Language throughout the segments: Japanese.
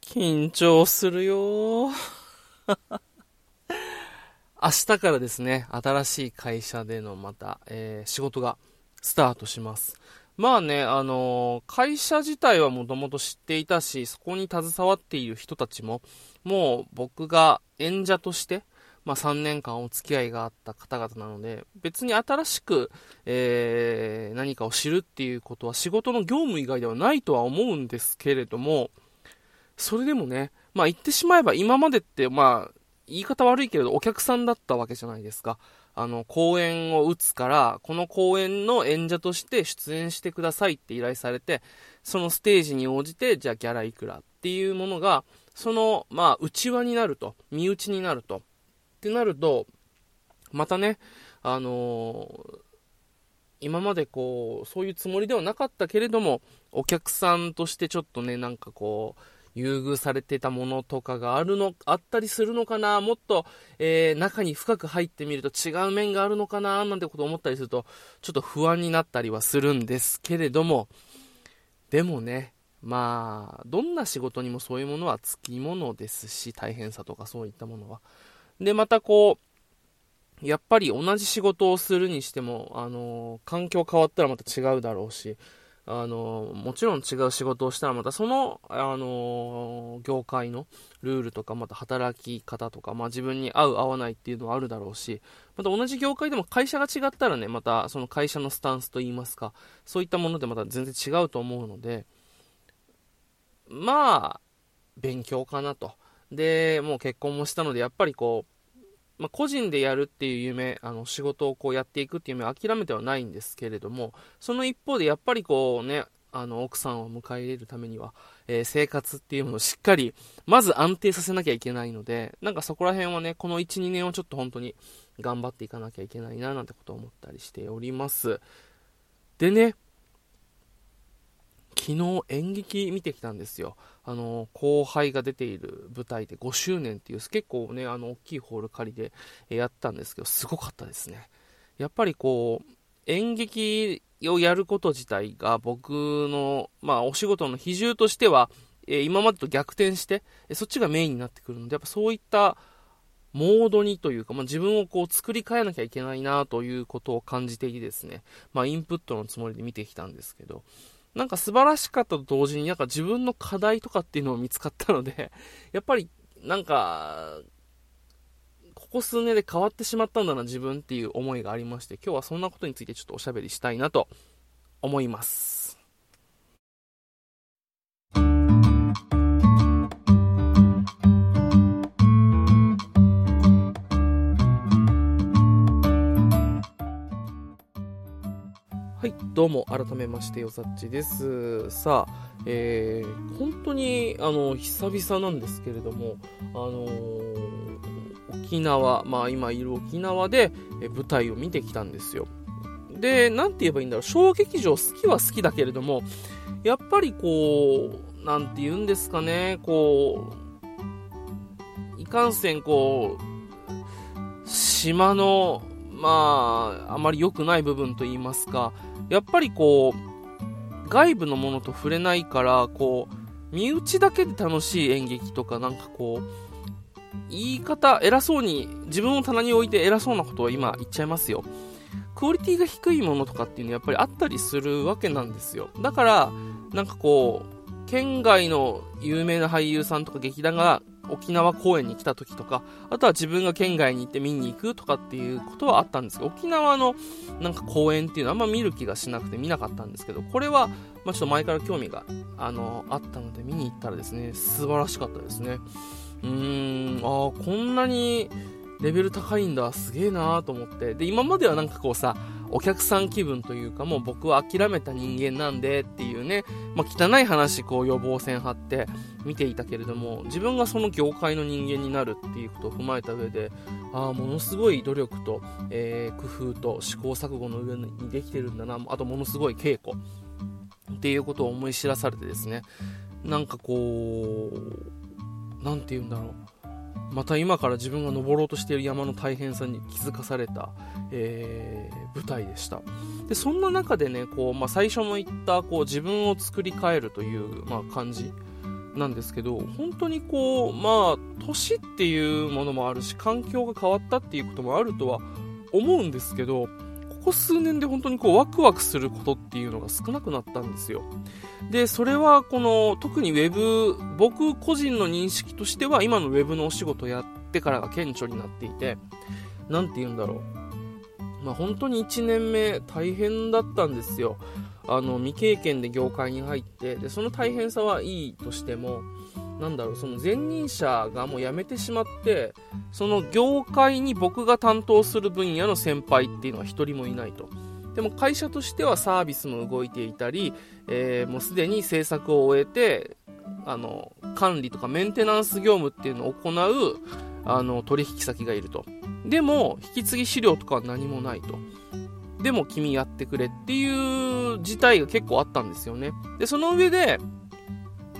緊張するよ 明日からですね、新しい会社でのまた、えー、仕事がスタートします。まあね、あのー、会社自体はもともと知っていたし、そこに携わっている人たちも、もう僕が演者として、まあ、3年間お付き合いがあった方々なので、別に新しく、えー、何かを知るっていうことは仕事の業務以外ではないとは思うんですけれども、それでもね、まあ言ってしまえば今までって、まあ、言い方悪いけれど、お客さんだったわけじゃないですか。あの、公演を打つから、この公演の演者として出演してくださいって依頼されて、そのステージに応じて、じゃあギャラいくらっていうものが、その、まあ、内輪になると、身内になると。ってなると、またね、あのー、今までこう、そういうつもりではなかったけれども、お客さんとしてちょっとね、なんかこう、優遇されてたものとかがあるの、あったりするのかな、もっと、えー、中に深く入ってみると違う面があるのかな、なんてこと思ったりすると、ちょっと不安になったりはするんですけれども、でもね、まあ、どんな仕事にもそういうものはつきものですし、大変さとかそういったものは。で、またこう、やっぱり同じ仕事をするにしても、あの環境変わったらまた違うだろうし、あの、もちろん違う仕事をしたらまたその、あの、業界のルールとか、また働き方とか、まあ自分に合う合わないっていうのはあるだろうし、また同じ業界でも会社が違ったらね、またその会社のスタンスといいますか、そういったものでまた全然違うと思うので、まあ、勉強かなと。で、もう結婚もしたので、やっぱりこう、まあ、個人でやるっていう夢、あの仕事をこうやっていくっていう夢は諦めてはないんですけれども、その一方でやっぱりこうね、あの奥さんを迎え入れるためには、えー、生活っていうものをしっかり、まず安定させなきゃいけないので、なんかそこら辺はね、この1、2年をちょっと本当に頑張っていかなきゃいけないななんてことを思ったりしております。でね、昨日演劇見てきたんですよ。あの、後輩が出ている舞台で5周年っていう結構ね、あの、大きいホール借りでやったんですけど、すごかったですね。やっぱりこう、演劇をやること自体が僕の、まあ、お仕事の比重としては、え今までと逆転して、そっちがメインになってくるので、やっぱそういったモードにというか、まあ、自分をこう作り変えなきゃいけないなということを感じていてですね、まあ、インプットのつもりで見てきたんですけど、なんか素晴らしかったと同時に、なんか自分の課題とかっていうのを見つかったので、やっぱり、なんか、ここ数年で変わってしまったんだな、自分っていう思いがありまして、今日はそんなことについてちょっとおしゃべりしたいなと思います。はい、どうも、改めまして、よさっちです。さあ、えー、本当に、あの、久々なんですけれども、あのー、沖縄、まあ今いる沖縄で、え舞台を見てきたんですよ。で、なんて言えばいいんだろう、小劇場好きは好きだけれども、やっぱりこう、なんて言うんですかね、こう、いかんせんこう、島の、まあ、あまり良くない部分と言いますか、やっぱりこう、外部のものと触れないから、こう、身内だけで楽しい演劇とか、なんかこう、言い方、偉そうに、自分を棚に置いて偉そうなことを今言っちゃいますよ。クオリティが低いものとかっていうのはやっぱりあったりするわけなんですよ。だから、なんかこう、県外の有名な俳優さんとか劇団が沖縄公演に来た時とか、あとは自分が県外に行って見に行くとかっていうことはあったんですけど、沖縄のなんか公園っていうのはあんま見る気がしなくて見なかったんですけど、これは、まあ、ちょっと前から興味が、あの、あったので見に行ったらですね、素晴らしかったですね。うーん、ああ、こんなにレベル高いんだ、すげえなーと思って。で、今まではなんかこうさ、お客さん気分というか、もう僕は諦めた人間なんでっていうね、まあ、汚い話、こう予防線張って見ていたけれども、自分がその業界の人間になるっていうことを踏まえた上で、ああ、ものすごい努力と、えー、工夫と試行錯誤の上にできてるんだな、あとものすごい稽古っていうことを思い知らされてですね、なんかこう、なんて言うんだろう。また今から自分が登ろうとしている山の大変さに気づかされた、えー、舞台でした。でそんな中でねこう、まあ、最初も言ったこう自分を作り変えるという、まあ、感じなんですけど本当にこうまあ年っていうものもあるし環境が変わったっていうこともあるとは思うんですけどここ数年で本当にこうワクワクすることっていうのが少なくなったんですよ。で、それはこの特にウェブ、僕個人の認識としては今のウェブのお仕事やってからが顕著になっていて、なんて言うんだろう。まあ本当に1年目大変だったんですよ。あの未経験で業界に入ってでその大変さはいいとしてもなんだろうその前任者がもう辞めてしまってその業界に僕が担当する分野の先輩っていうのは1人もいないと。でも会社としてはサービスも動いていたり、えー、もうすでに制作を終えてあの管理とかメンテナンス業務っていうのを行うあの取引先がいると。でも引き継ぎ資料とかは何もないと。でも君やってくれっていう事態が結構あったんですよね。でその上で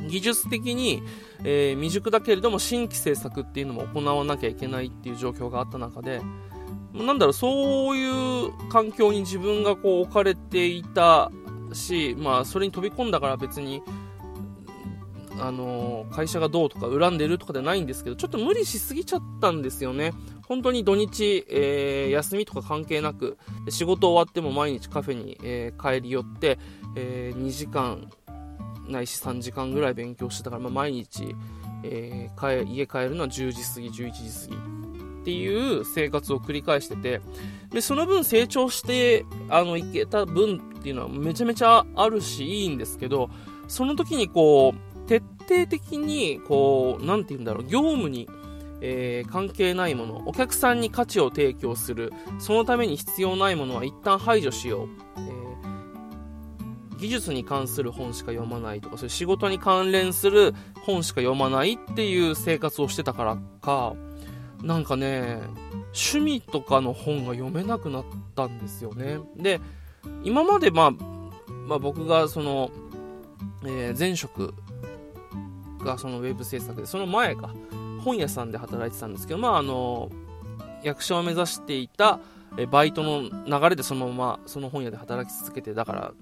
技術的に、えー、未熟だけれども新規制作っていうのも行わなきゃいけないっていう状況があった中で、なんだろう、そういう環境に自分がこう置かれていたし、まあ、それに飛び込んだから別に、あの会社がどうとか恨んでるとかではないんですけど、ちょっと無理しすぎちゃったんですよね。本当に土日、えー、休みとか関係なく、仕事終わっても毎日カフェに、えー、帰り寄って、え、2時間ないし3時間ぐらい勉強してたから、まあ、毎日、えー、家帰るのは10時過ぎ、11時過ぎっていう生活を繰り返してて、で、その分成長して、あの、いけた分っていうのはめちゃめちゃあるし、いいんですけど、その時にこう、徹底的に、こう、なんて言うんだろう、業務に、えー、関係ないもの、お客さんに価値を提供する、そのために必要ないものは一旦排除しよう。えー技術に関する本しか読まないとか、そういう仕事に関連する本しか読まないっていう生活をしてたからか、なんかね、趣味とかの本が読めなくなったんですよね。で、今までまあ、まあ、僕がその、えー、前職がそのウェブ制作で、その前か、本屋さんで働いてたんですけど、まああの、役者を目指していた、えバイトの流れでそのままその本屋で働き続けて、だから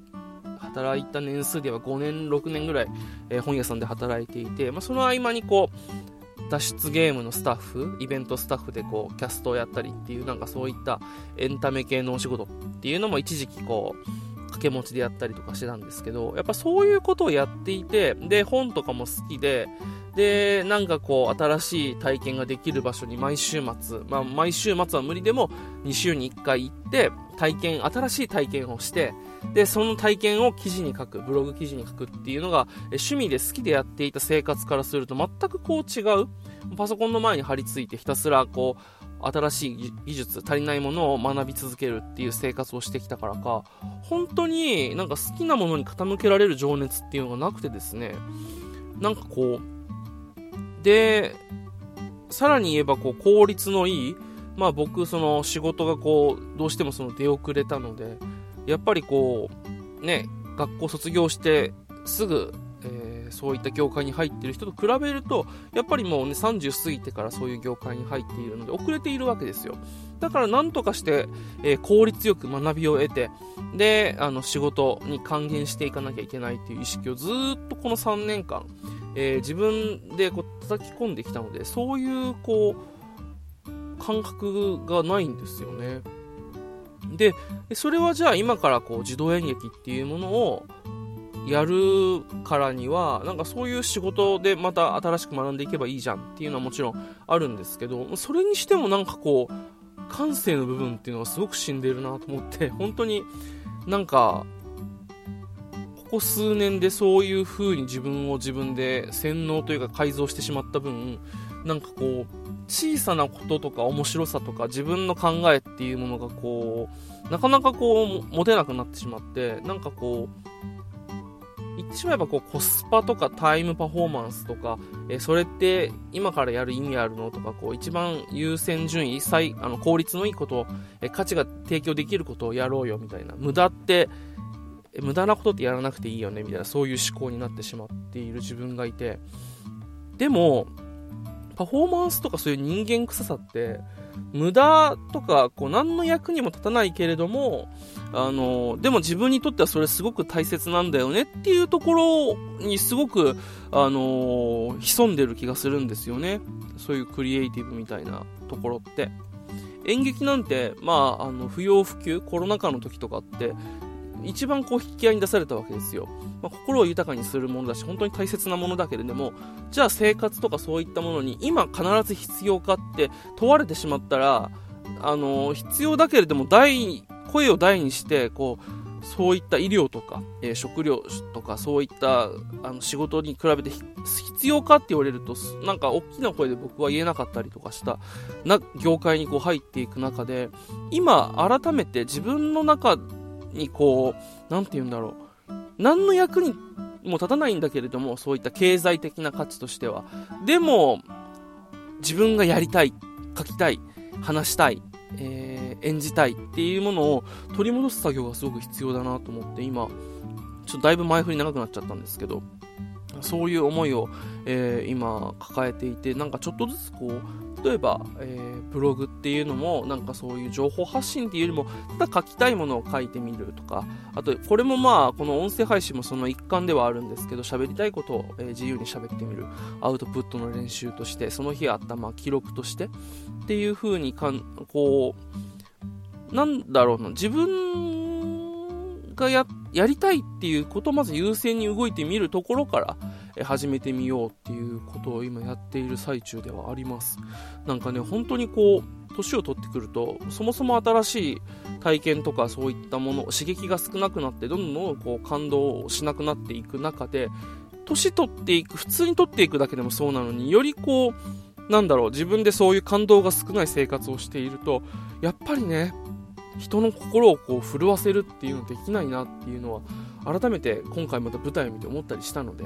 働いた年数では5年、6年ぐらい、えー、本屋さんで働いていて、まあ、その合間にこう、脱出ゲームのスタッフ、イベントスタッフでこう、キャストをやったりっていう、なんかそういったエンタメ系のお仕事っていうのも一時期こう、掛け持ちでやったりとかしてたんですけど、やっぱそういうことをやっていて、で、本とかも好きで、で、なんかこう、新しい体験ができる場所に毎週末、まあ、毎週末は無理でも、2週に1回行って、体験、新しい体験をして、で、その体験を記事に書く、ブログ記事に書くっていうのが、趣味で好きでやっていた生活からすると全くこう違う。パソコンの前に張り付いてひたすらこう、新しい技術、足りないものを学び続けるっていう生活をしてきたからか、本当になんか好きなものに傾けられる情熱っていうのがなくてですね、なんかこう、で、さらに言えばこう効率のいい、まあ僕その仕事がこうどうしてもその出遅れたので、やっぱりこうね、学校卒業してすぐ、えー、そういった業界に入ってる人と比べると、やっぱりもうね30過ぎてからそういう業界に入っているので遅れているわけですよ。だからなんとかして、えー、効率よく学びを得て、で、あの仕事に還元していかなきゃいけないっていう意識をずっとこの3年間、えー、自分でこう叩き込んできたので、そういうこう、感覚がないんですよね。で、それはじゃあ今からこう自動演劇っていうものをやるからには、なんかそういう仕事でまた新しく学んでいけばいいじゃんっていうのはもちろんあるんですけど、それにしてもなんかこう、感性の部分っていうのはすごく死んでるなと思って、本当になんかここ数年でそういう風に自分を自分で洗脳というか改造してしまった分、なんかこう、小さなこととか面白さとか自分の考えっていうものがこう、なかなかこう、持てなくなってしまって、なんかこう、言ってしまえばこうコスパとかタイムパフォーマンスとか、えそれって今からやる意味あるのとか、こう一番優先順位、最あの効率のいいことを、え価値が提供できることをやろうよみたいな。無駄って無駄なことってやらなくていいよねみたいなそういう思考になってしまっている自分がいてでもパフォーマンスとかそういう人間臭さって、無駄とか、こう、何の役にも立たないけれども、あの、でも自分にとってはそれすごく大切なんだよねっていうところにすごく、あの、潜んでる気がするんですよね。そういうクリエイティブみたいなところって。演劇なんて、まあ、あの、不要不急、コロナ禍の時とかって、一番こう引き合いに出されたわけですよ。まあ、心を豊かにするものだし、本当に大切なものだけれども、じゃあ生活とかそういったものに今必ず必要かって問われてしまったら、あの、必要だけれども、大、声を大にして、こう、そういった医療とか、えー、食料とか、そういったあの仕事に比べて必要かって言われると、なんか大きな声で僕は言えなかったりとかしたな業界にこう入っていく中で、今改めて自分の中にこう、なんて言うんだろう。何の役にも立たないんだけれども、そういった経済的な価値としては。でも、自分がやりたい、書きたい、話したい、えー、演じたいっていうものを取り戻す作業がすごく必要だなと思って、今、ちょっとだいぶ前振り長くなっちゃったんですけど、そういう思いを、えー、今抱えていて、なんかちょっとずつこう、例えば、えー、ブログっていうのも、なんかそういう情報発信っていうよりも、ただ書きたいものを書いてみるとか、あと、これもまあ、この音声配信もその一環ではあるんですけど、喋りたいことを、えー、自由に喋ってみる、アウトプットの練習として、その日あったまあ記録として、っていう風にかん、こう、なんだろうな、自分がや、やりたいっていうことをまず優先に動いてみるところから、始めてみようっていうことを今やっている最中ではあります。なんかね、本当にこう、年を取ってくると、そもそも新しい体験とかそういったもの、刺激が少なくなって、どんどんこう感動しなくなっていく中で、年取っていく、普通に取っていくだけでもそうなのによりこう、なんだろう、自分でそういう感動が少ない生活をしていると、やっぱりね、人の心をこう震わせるっていうのできないなっていうのは、改めて今回また舞台を見て思ったりしたので、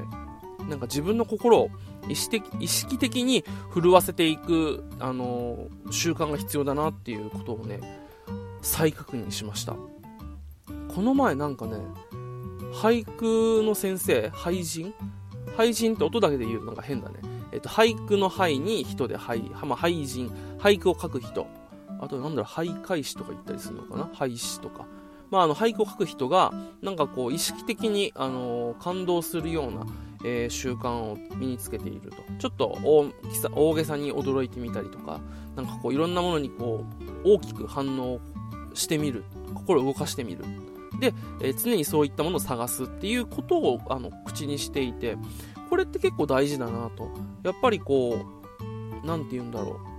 なんか自分の心を意識的意識的に震わせていく、あのー、習慣が必要だなっていうことをね、再確認しました。この前なんかね、俳句の先生、俳人？俳人って音だけで言うのが変だね。えっと、俳句の俳に人で俳、まあ、俳人、俳句を書く人。あとなんだろう、俳開師とか言ったりするのかな？俳師とか。まあ、あの、俳句を書く人が、なんかこう、意識的に、あのー、感動するような、えー、習慣を身につけていると。ちょっと大大げさに驚いてみたりとか、なんかこういろんなものにこう大きく反応してみる。心を動かしてみる。で、えー、常にそういったものを探すっていうことをあの口にしていて、これって結構大事だなと。やっぱりこう、なんて言うんだろう。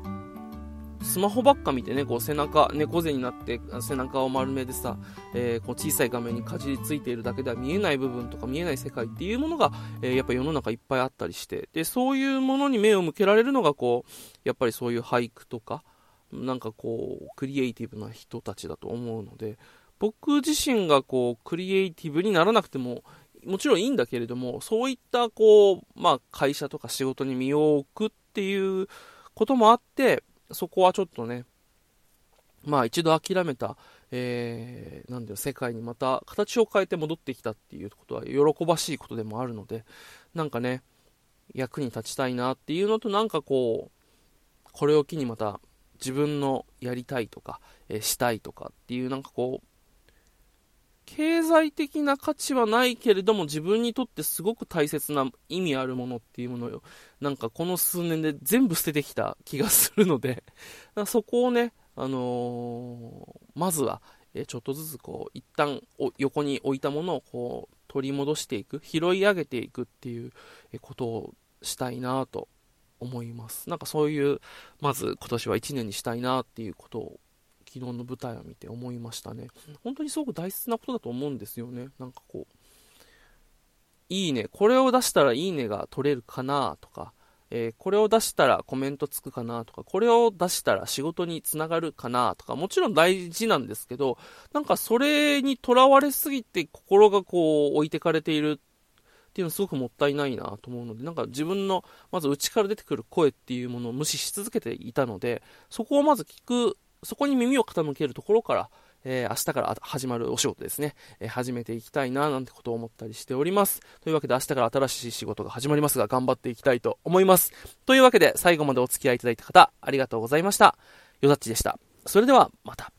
スマホばっか見てね、こう背中、猫背になって背中を丸めでさ、えー、こう小さい画面にかじりついているだけでは見えない部分とか見えない世界っていうものが、えー、やっぱ世の中いっぱいあったりして、で、そういうものに目を向けられるのがこう、やっぱりそういう俳句とか、なんかこう、クリエイティブな人たちだと思うので、僕自身がこう、クリエイティブにならなくても、もちろんいいんだけれども、そういったこう、まあ会社とか仕事に身を置くっていうこともあって、そこはちょっとね、まあ一度諦めた、えー、なんだよ、世界にまた形を変えて戻ってきたっていうことは喜ばしいことでもあるので、なんかね、役に立ちたいなっていうのと、なんかこう、これを機にまた自分のやりたいとか、えー、したいとかっていうなんかこう、経済的な価値はないけれども自分にとってすごく大切な意味あるものっていうものをなんかこの数年で全部捨ててきた気がするので。そこをね、あのー、まずは、えちょっとずつこう一旦横に置いたものをこう取り戻していく。拾い上げていくっていうことをしたいなと思います。なんかそういうまず今年は1年にしたいなっていうことを昨日の舞台を見て思いましたね。本当にすごく大切なことだと思うんですよね。なんかこう、いいね、これを出したらいいねが取れるかなとか、えー、これを出したらコメントつくかなとか、これを出したら仕事につながるかなとか、もちろん大事なんですけど、なんかそれにとらわれすぎて心がこう置いてかれているっていうのはすごくもったいないなと思うので、なんか自分のまず内から出てくる声っていうものを無視し続けていたので、そこをまず聞くそこに耳を傾けるところから、えー、明日から始まるお仕事ですね、えー、始めていきたいな、なんてことを思ったりしております。というわけで明日から新しい仕事が始まりますが、頑張っていきたいと思います。というわけで、最後までお付き合いいただいた方、ありがとうございました。よだっちでした。それでは、また。